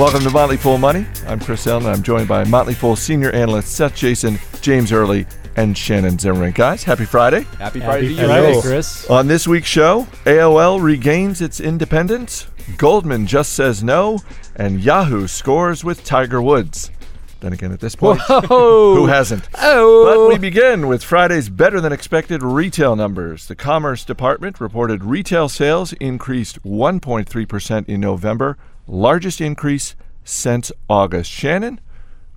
Welcome to Motley Fool Money. I'm Chris Hill. I'm joined by Motley Fool senior analyst Seth Jayson, James Early, and Shannon Zimmerman. Guys, happy Friday. Happy Friday Happy to you. Friday, Chris. Chris. On this week's show, AOL regains its independence, Goldman just says no, and Yahoo scores with Tiger Woods. Then again, at this point, who hasn't? Oh. But we begin with Friday's better than expected retail numbers. The Commerce Department reported retail sales increased 1.3% in November, largest increase since August. Shannon,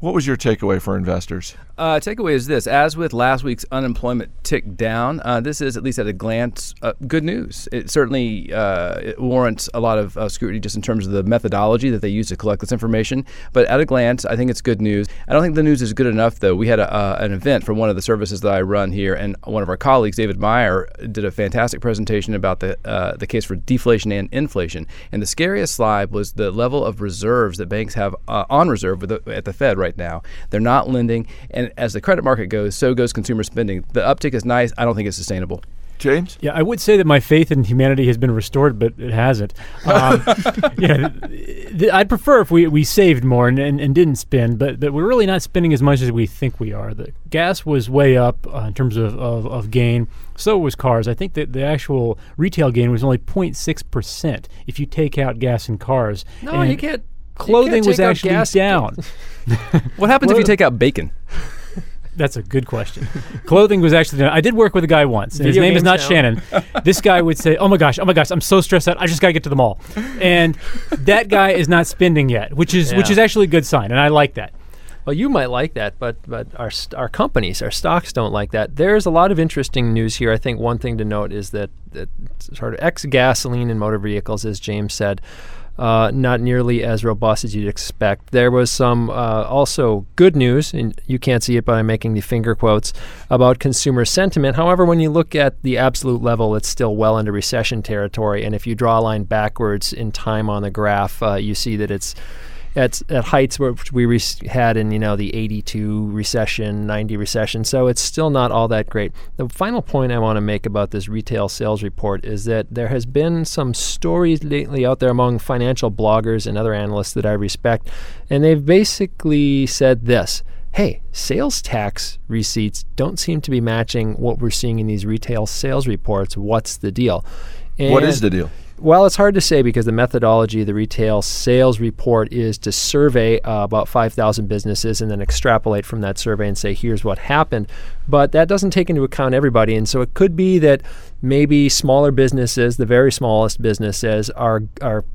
what was your takeaway for investors? Uh, takeaway is this: as with last week's unemployment tick down, uh, this is at least at a glance uh, good news. It certainly uh, it warrants a lot of uh, scrutiny just in terms of the methodology that they use to collect this information. But at a glance, I think it's good news. I don't think the news is good enough, though. We had a, uh, an event for one of the services that I run here, and one of our colleagues, David Meyer, did a fantastic presentation about the the case for deflation and inflation. And the scariest slide was the level of reserves that banks have on reserve the, at the Fed right now. They're not lending, and as the credit market goes, so goes consumer spending. The uptick is nice. I don't think it's sustainable. James? Yeah, I would say that my faith in humanity has been restored, but it hasn't. Um, yeah, th- th- I'd prefer if we, we saved more and, and, and didn't spend, but, but we're really not spending as much as we think we are. The gas was way up uh, in terms of, of, of gain. So was cars. I think that the actual retail gain was only 0.6% if you take out gas and cars. No, And you can't. Clothing was actually gas- down. What happens if you take out bacon? That's a good question. Clothing was actually done. I did work with a guy once. and his Video name is not now. Shannon. this guy would say, "Oh my gosh, oh my gosh, I'm so stressed out. I just got to get to the mall." And that guy is not spending yet, which is which Yeah. is actually a good sign, and I like that. Well, you might like that, but but our st- our companies, our stocks don't like that. There's a lot of interesting news here. I think one thing to note is that, that sort of ex gasoline and motor vehicles, as James said, uh, not nearly as robust as you'd expect. There was some uh, also good news, and you can't see it, I'm making the finger quotes about consumer sentiment. However, when you look at the absolute level, it's still well into recession territory. And if you draw a line backwards in time on the graph, uh, you see that it's at, at heights which we re- had in you know the 82 recession 90 recession so it's still not all that great the final point i want to make about this retail sales report is that there has been some stories lately out there among financial bloggers and other analysts that i respect and they've basically said this hey, sales tax receipts don't seem to be matching what we're seeing in these retail sales reports. What's the deal? what is the deal? Well, it's hard to say because the methodology of the retail sales report is to survey uh, about 5,000 businesses and then extrapolate from that survey and say, here's what happened. But that doesn't take into account everybody. And so it could be that maybe smaller businesses, the very smallest businesses, are, are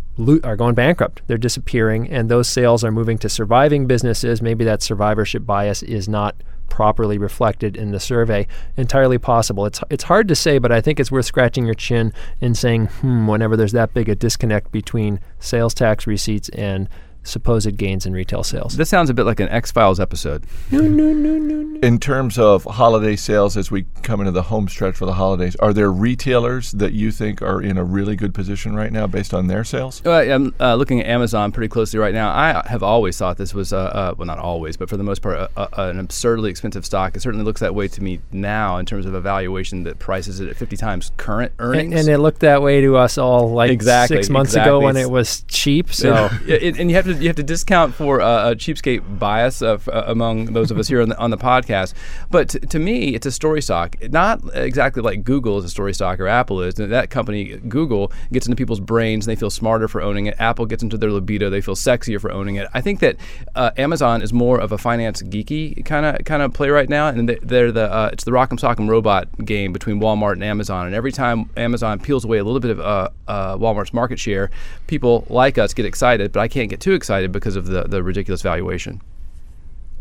are going bankrupt. They're disappearing, and those sales are moving to surviving businesses. Maybe that survivorship bias is not properly reflected in the survey. Entirely possible. It's it's hard to say, but I think it's worth scratching your chin and saying, hmm, whenever there's that big a disconnect between sales tax receipts and supposed gains in retail sales. This sounds a bit like an X Files episode. In terms of holiday sales, as we come into the home stretch for the holidays, are there retailers that you think are in a really good position right now based on their sales? Well, I'm uh, looking at Amazon pretty closely right now. I have always thought this was, uh, uh, well, not always, but for the most part, an absurdly expensive stock. It certainly looks that way to me now in terms of a valuation that prices it at 50 times current earnings. and, and it looked that way to us all like Exactly, six months exactly. ago when It's- it was cheap. So Yeah, it- and you have to you have to discount for uh, a cheapskate bias of, uh, among those of us here on the, on the podcast. But t- to me, it's a story stock, not exactly like Google is a story stock or Apple is. That company, Google, gets into people's brains and they feel smarter for owning it. Apple gets into their libido; they feel sexier for owning it. I think that uh, Amazon is more of a finance geeky kind of kind of play right now, and they- they're the uh, it's the rock'em sock'em robot game between Walmart and Amazon. And every time Amazon peels away a little bit of uh, uh, Walmart's market share, people like us get excited, but I can't get too excited because of the, the ridiculous valuation.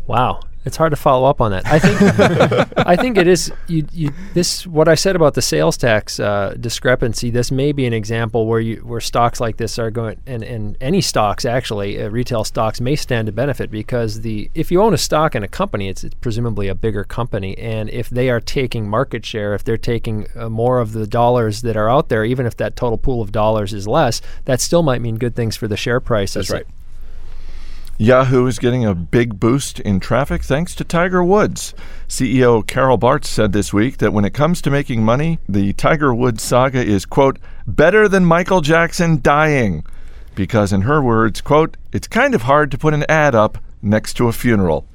Wow, it's hard to follow up on that. I think I think it is you, you this what I said about the sales tax uh, discrepancy. This may be an example where you where stocks like this are going and, and any stocks actually uh, retail stocks may stand to benefit because the if you own a stock in a company, it's, it's presumably a bigger company, and if they are taking market share, if they're taking uh, more of the dollars that are out there, even if that total pool of dollars is less, that still might mean good things for the share price. That's right. Yahoo is getting a big boost in traffic thanks to Tiger Woods. CEO Carol Bartz said this week that when it comes to making money, the Tiger Woods saga is, quote, better than Michael Jackson dying. because, in her words, quote, it's kind of hard to put an ad up next to a funeral.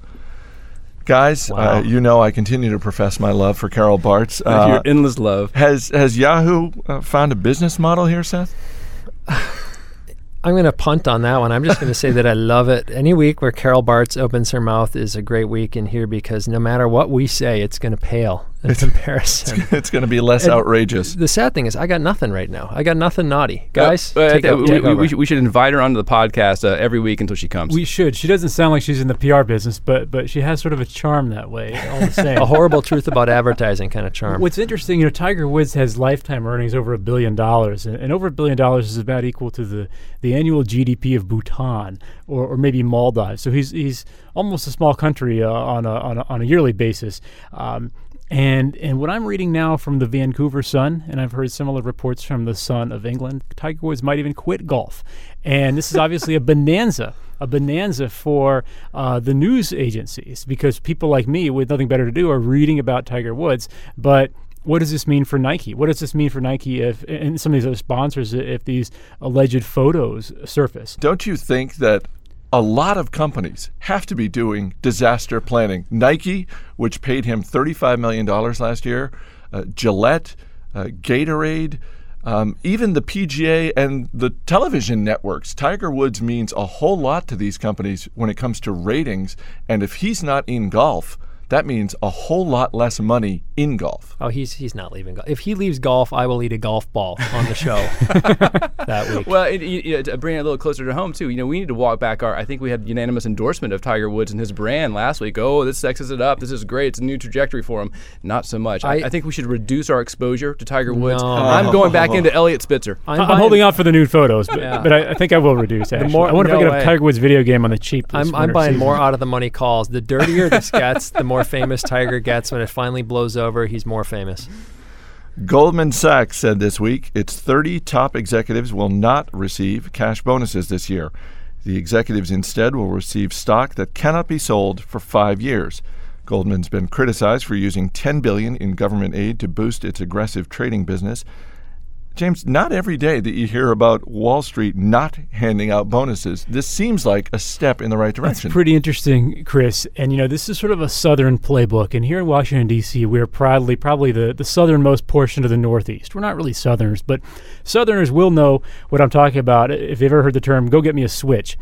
Guys, Wow. uh, you know I continue to profess my love for Carol Bartz. Uh, Your endless love. has has Yahoo uh, found a business model here, Seth? I'm going to punt on that one. I'm just going to say that I love it. Any week where Carol Bartz opens her mouth is a great week in here because no matter what we say, it's going to pale in comparison. It's going to be less And outrageous. the sad thing is, I got nothing right now. I got nothing naughty. Guys, Uh, uh, take, uh, we, take we- over. we should, we should invite her onto the podcast uh, every week until she comes. We should. She doesn't sound like she's in the PR business, but but she has sort of a charm that way. All the same. a horrible truth about advertising kind of charm. What's interesting, you know, Tiger Woods has lifetime earnings over a billion dollars, and, and over a billion dollars is about equal to the, the annual GDP of Bhutan or, or maybe Maldives. So he's he's almost a small country uh, on a on a, on a yearly basis. Um, and and what I'm reading now from the Vancouver Sun, and I've heard similar reports from the Sun of England, Tiger Woods might even quit golf, and this is obviously a bonanza a bonanza for uh, the news agencies because people like me with nothing better to do are reading about Tiger Woods. But what does this mean for Nike? What does this mean for Nike if and some of these other sponsors if these alleged photos surface? Don't you think that a lot of companies have to be doing disaster planning? Nike, which paid him $35 million last year, uh, Gillette, uh, Gatorade, um, even the PGA and the television networks. Tiger Woods means a whole lot to these companies when it comes to ratings. And if he's not in golf, that means a whole lot less money in golf. oh, he's he's not leaving. Golf. If he leaves golf, I will eat a golf ball on the show that week. Well, it, you, you know, to bring it a little closer to home too. You know, we need to walk back our. I think we had unanimous endorsement of Tiger Woods and his brand last week. Oh, this sexes it up. This is great. It's a new trajectory for him. Not so much. I, I- I think we should reduce our exposure to Tiger Woods. No. I'm going back oh. into Eliot Spitzer. I'm, holding out for the nude photos, but, Yeah. but I, I think I will reduce. Actually, more- I wonder if I no get a. Tiger Woods video game on the cheap. this I'm, I'm buying season. more out of the money calls. The dirtier this gets, the more famous Tiger gets. When it finally blows over, he's more famous. Goldman Sachs said this week its 30 top executives will not receive cash bonuses this year. The executives instead will receive stock that cannot be sold for five years. Goldman's been criticized for using 10 billion in government aid to boost its aggressive trading business. James, not every day that you hear about Wall Street not handing out bonuses. This seems like a step in the right direction. That's direction. pretty interesting, Chris. And you know, this is sort of a southern playbook. And here in Washington D.C., we're proudly probably the the southernmost portion of the Northeast. We're not really Southerners, but Southerners will know what I'm talking about if you've ever heard the term "go get me a switch."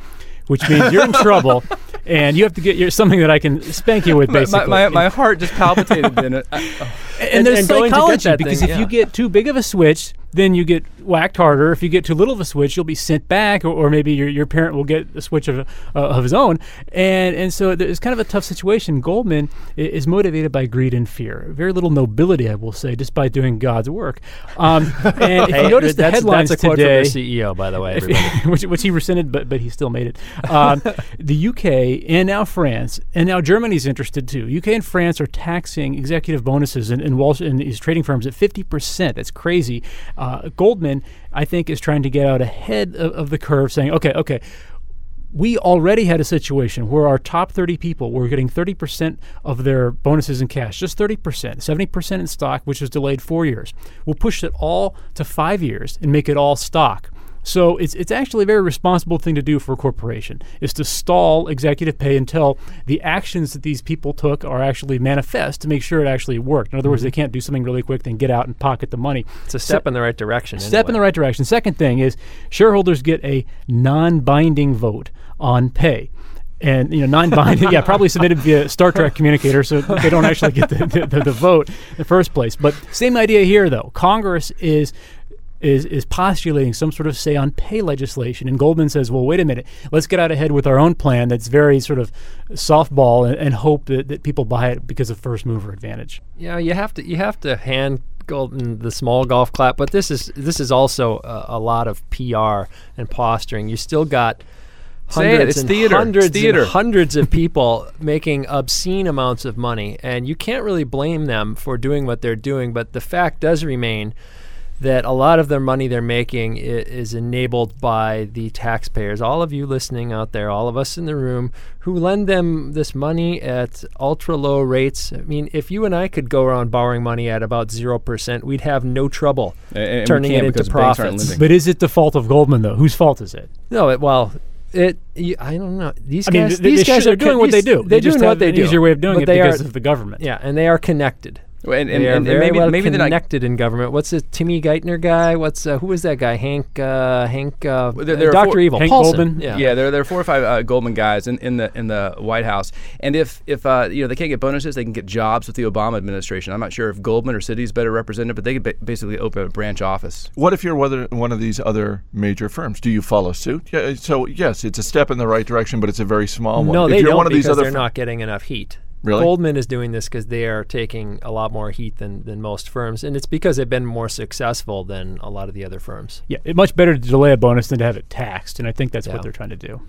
Which means you're in trouble, and you have to get your, something that I can spank you with, My, basically. my, my, my heart just palpitated. then. Uh, oh. and, And- there's and going to get psychology that because thing, if yeah. you get too big of a switch, then you get whacked harder. If you get too little of a switch, you'll be sent back, or, or maybe your, your parent will get a switch of uh, of his own. And and so it's kind of a tough situation. Goldman is motivated by greed and fear. Very little nobility, I will say, just by doing God's work. Um, and if Hey, you notice the headlines that's a quote today, from the CEO, by the way. if- Everybody. which, which he rescinded, but but he still made it. Um, the UK and now France and now Germany's interested too. UK and France are taxing executive bonuses in, in Wall in these trading firms at fifty percent. That's crazy. Uh, Goldman, I think, is trying to get out ahead of, of the curve, saying, okay, okay. We already had a situation where our top 30 people were getting 30% of their bonuses in cash, just 30%, 70% in stock, which was delayed four years. We'll push it all to five years and make it all stock. So it's it's actually a very responsible thing to do for a corporation is to stall executive pay until the actions that these people took are actually manifest to make sure it actually worked. In other words, they mm-hmm. can't do something really quick, then get out and pocket the money. It's a step in the right direction. Step in the right direction. Second thing is shareholders get a non-binding vote on pay. And you know, non-binding, yeah, probably submitted via Star Trek communicator, so they don't actually get the, the, the, the vote in the first place. But same idea here, though. Congress is is is postulating some sort of say on pay legislation, and Goldman says, "Well, wait a minute, let's get out ahead with our own plan that's very sort of softball and, and hope that, that people buy it because of first mover advantage." Yeah, you have to you have to hand Goldman the small golf clap, but this is this is also a, a lot of PR and posturing. You still got Say it, hundreds it's and theater, it's hundreds theater. and hundreds of people making obscene amounts of money, and you can't really blame them for doing what they're doing. But the fact does remain that a lot of their money they're making is enabled by the taxpayers. All of you listening out there, all of us in the room who lend them this money at ultra low rates. I mean, if you and I could go around borrowing money at about 0%, we'd have no trouble And- and turning it into because profits. But is it the fault of Goldman though? Whose fault is it? No, it, well, it. I don't know. These I mean, guys, these guys should- are doing con- what they do. They're just doing what they an do. easier way of doing but it they because are, of the government. Yeah, and they are connected. And, and, they are and, and maybe well maybe they're not connected in government. What's this Timmy Geithner guy? What's uh, who was that guy? Hank uh, Hank uh, Well, there- there are Doctor four- Evil Hank Paulson. Goldman? Yeah. Yeah, there, there are four or five uh, Goldman guys in, in the in the White House, and if if uh, you know they can't get bonuses, they can get jobs with the Obama administration. I'm not sure if Goldman or Citi's better represented, but they could ba- basically open a branch office. What if you're whether one of these other major firms? Do you follow suit? Yeah. So yes, it's a step in the right direction, but it's a very small one. No, if they you're don't one of these because other they're fir- not getting enough heat. Really? Goldman is doing this because they are taking a lot more heat than, than most firms, and it's because they've been more successful than a lot of the other firms. Yeah, it's much better to delay a bonus than to have it taxed, and I think that's Yeah. what they're trying to do.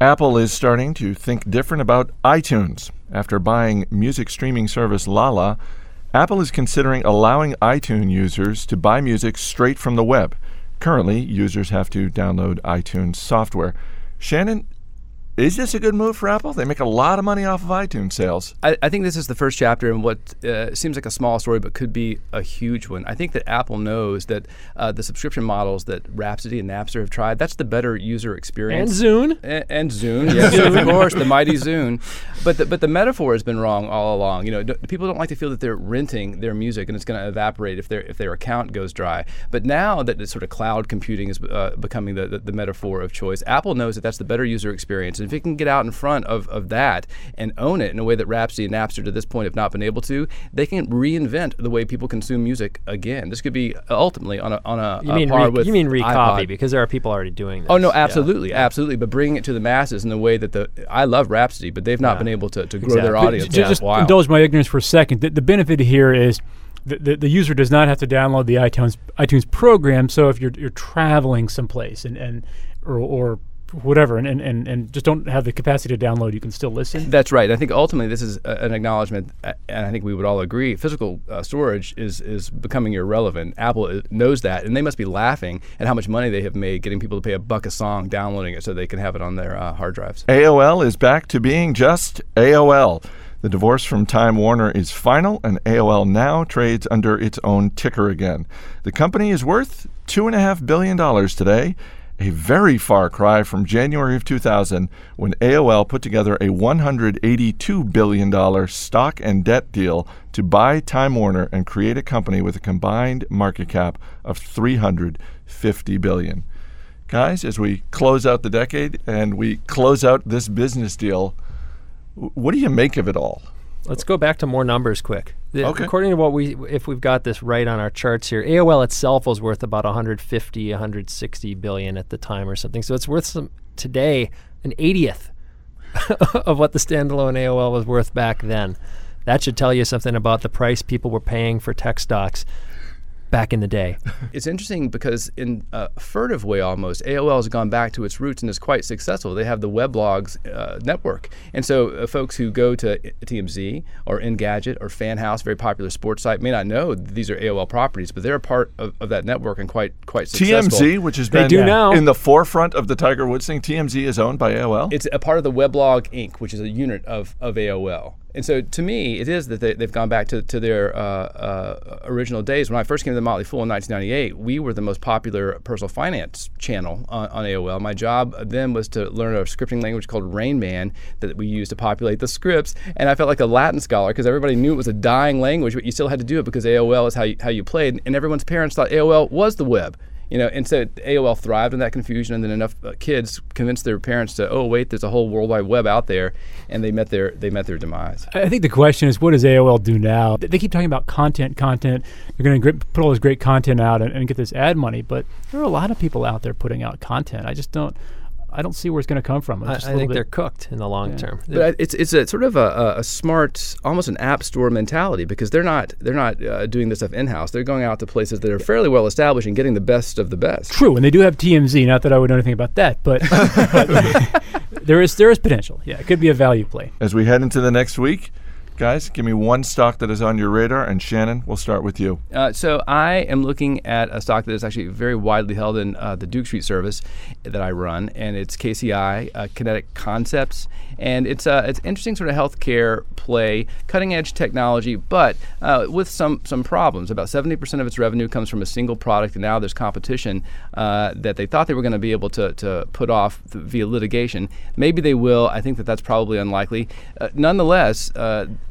Apple is starting to think different about iTunes. After buying music streaming service Lala, Apple is considering allowing iTunes users to buy music straight from the web. Currently, users have to download iTunes software. Shannon, is this a good move for Apple? They make a lot of money off of iTunes sales. I, I think this is the first chapter in what uh, seems like a small story, but could be a huge one. I think that Apple knows that uh, the subscription models that Rhapsody and Napster have tried, that's the better user experience. And. Zune. and, and Zune, yes, of course, the mighty Zune. But the, but the metaphor has been wrong all along. You know, d- people don't like to feel that they're renting their music and it's going to evaporate if their if their account goes dry. But now that it's sort of cloud computing is uh, becoming the, the, the metaphor of choice, Apple knows that that's the better user experience. And if it can get out in front of, of that and own it in a way that Rhapsody and Napster to this point have not been able to, they can reinvent the way people consume music again. This could be uh, ultimately on a on a, You a mean par re- with you mean recopy iPod. because there are people already doing this. Oh no, Yeah. absolutely, absolutely. But bringing it to the masses in the way that the I love Rhapsody, but they've not Yeah. been able to, to grow their audience. J- in a just while. indulge my ignorance for a second. The, the benefit here is the, the, the user does not have to download the iTunes iTunes program. So if you're you're traveling someplace and, and or, or whatever and, and, and, and just don't have the capacity to download, you can still listen. That's right. I think ultimately this is a, an acknowledgement, uh, and I think we would all agree, physical uh, storage is is becoming irrelevant. Apple knows that, and they must be laughing at how much money they have made getting people to pay a buck a song downloading it so they can have it on their uh, hard drives. AOL is back to being just AOL. The divorce from Time Warner is final, and AOL now trades under its own ticker again. The company is worth $2.5 billion today, a very far cry from January of 2000 when AOL put together a $182 billion stock and debt deal to buy Time Warner and create a company with a combined market cap of 350 billion. Guys, as we close out the decade and we close out this business deal, what do you make of it all? Let's go back to more numbers quick. The- Okay. According to what we, if we've got this right on our charts here, AOL itself was worth about 150, 160 billion at the time or something. So it's worth some today an 80th of what the standalone AOL was worth back then. That should tell you something about the price people were paying for tech stocks back in the day. It's interesting because in a furtive way almost, AOL has gone back to its roots and is quite successful. They have the weblogs uh, network. And so uh, folks who go to TMZ or Engadget or FanHouse, very popular sports site, may not know these are AOL properties, but they're a part of, of that network and quite quite successful. TMZ, which has They been do now. in the forefront of the Tiger Woods thing, TMZ is owned by AOL. It's a part of the Weblog Inc., which is a unit of, of AOL. And so to me, it is that they, they've gone back to, to their uh, uh, original days. When I first came to the Motley Fool in 1998, we were the most popular personal finance channel on, on AOL. My job then was to learn a scripting language called Rain Man that we used to populate the scripts. And I felt like a Latin scholar because everybody knew it was a dying language, but you still had to do it because AOL is how you, how you played. And everyone's parents thought AOL was the web. You know, and so AOL thrived in that confusion, and then enough uh, kids convinced their parents to, oh wait, there's a whole World Wide Web out there, and they met their they met their demise. I think the question is, what does AOL do now? They keep talking about content, content. They're going to put all this great content out and, and get this ad money, but there are a lot of people out there putting out content. I just don't, I don't see where it's going to come from. It's I, just a I think bit- they're cooked in the long term. But I- it's it's a sort of a, a, a smart, almost an app store mentality because they're not they're not uh, doing this stuff in house. They're going out to places that are fairly well established and getting the best of the best. True, and they do have TMZ. Not that I would know anything about that, but, but there is there is potential. Yeah, it could be a value play. As we head into the next week, Guys, give me one stock that is on your radar, and Shannon, we'll start with you. Uh, so I am looking at a stock that is actually very widely held in uh, the Duke Street service that I run, and it's KCI uh, Kinetic Concepts, and it's uh, it's interesting sort of healthcare play, cutting edge technology, but uh, with some some problems. About 70% of its revenue comes from a single product, and now there's competition uh, that they thought they were going to be able to to put off via litigation. Maybe they will. I think that that's probably unlikely. nonetheless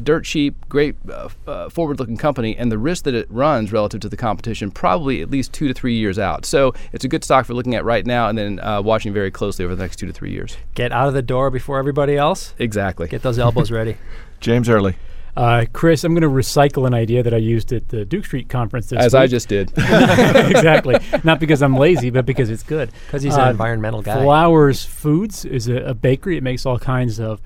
dirt cheap, great uh, uh, forward-looking company, and the risk that it runs relative to the competition probably at least two to three years out. So it's a good stock for looking at right now, and then uh, watching very closely over the next two to three years. Get out of the door before everybody else. Exactly. Get those elbows ready. James Early. Uh, Chris, I'm going to recycle an idea that I used at the Duke Street conference this As week. I just did. exactly. Not because I'm lazy, but because it's good. Because he's uh, an environmental guy. Flowers Foods is a, a, bakery. It makes all kinds of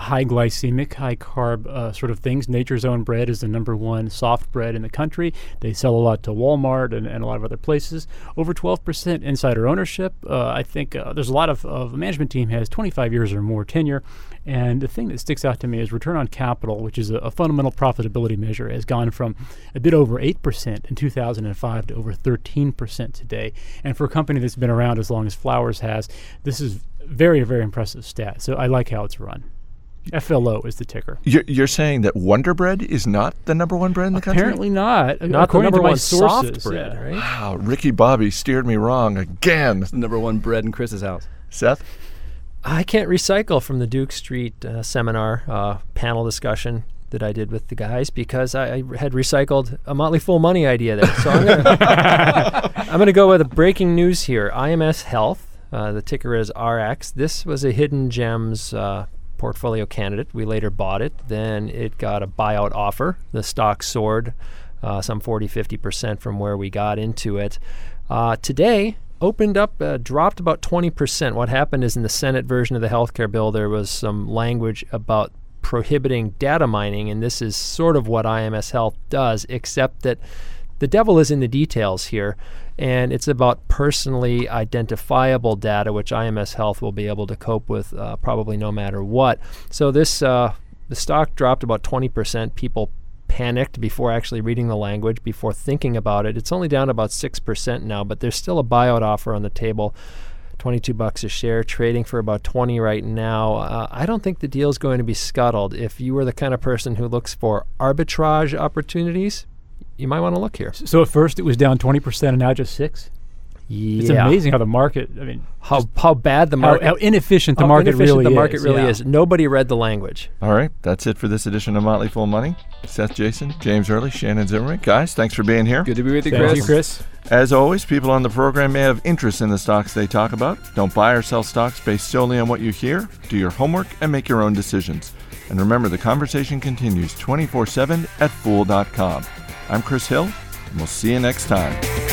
high glycemic, high carb uh, sort of things. Nature's Own Bread is the number one soft bread in the country. They sell a lot to Walmart and, and a lot of other places. Over 12% insider ownership. Uh, I think uh, there's a lot of, of management team has 25 years or more tenure. And the thing that sticks out to me is return on capital, which is a, a fundamental profitability measure, has gone from a bit over 8% in 2005 to over 13% today. And for a company that's been around as long as Flowers has, this is very, very impressive stat. So I like how it's run. FLO is the ticker. You're, you're, saying that Wonder Bread is not the number one bread in the country? Apparently not. Not According the number one sources, soft bread, yeah. right? Wow, Ricky Bobby steered me wrong again. It's the number one bread in Chris's house. Seth? I can't recycle from the Duke Street uh, seminar uh, panel discussion that I did with the guys because I, I had recycled a Motley Fool money idea there. So I'm going to go with a breaking news here. IMS Health, uh, the ticker is RX. This was a hidden gems uh, portfolio candidate. We later bought it. Then it got a buyout offer. The stock soared uh, some 40, 50% from where we got into it. Uh, today, opened up, uh, dropped about 20%. What happened is in the Senate version of the healthcare bill, there was some language about prohibiting data mining, and this is sort of what IMS Health does, except that the devil is in the details here and it's about personally identifiable data, which IMS Health will be able to cope with uh, probably no matter what. So this uh, the stock dropped about 20%. People panicked before actually reading the language, before thinking about it. It's only down about 6% now, but there's still a buyout offer on the table. 22 bucks a share, trading for about 20 right now. Uh, I don't think the deal is going to be scuttled. If you are the kind of person who looks for arbitrage opportunities, you might want to look here. So at first it was down 20% and now just 6 yeah. It's amazing how the market, I mean, how how bad the market, how, how inefficient the market inefficient really the market is. really yeah. is. Nobody read the language. All right, that's it for this edition of Motley Fool Money. Seth Jayson, James Early, Shannon Zimmerman. Guys, thanks for being here. Good to be with you, Thank Chris. you, Chris. As always, people on the program may have interest in the stocks they talk about. Don't buy or sell stocks based solely on what you hear. Do your homework and make your own decisions. And remember, the conversation continues 24 7 at fool.com. I'm Chris Hill, and we'll see you next time.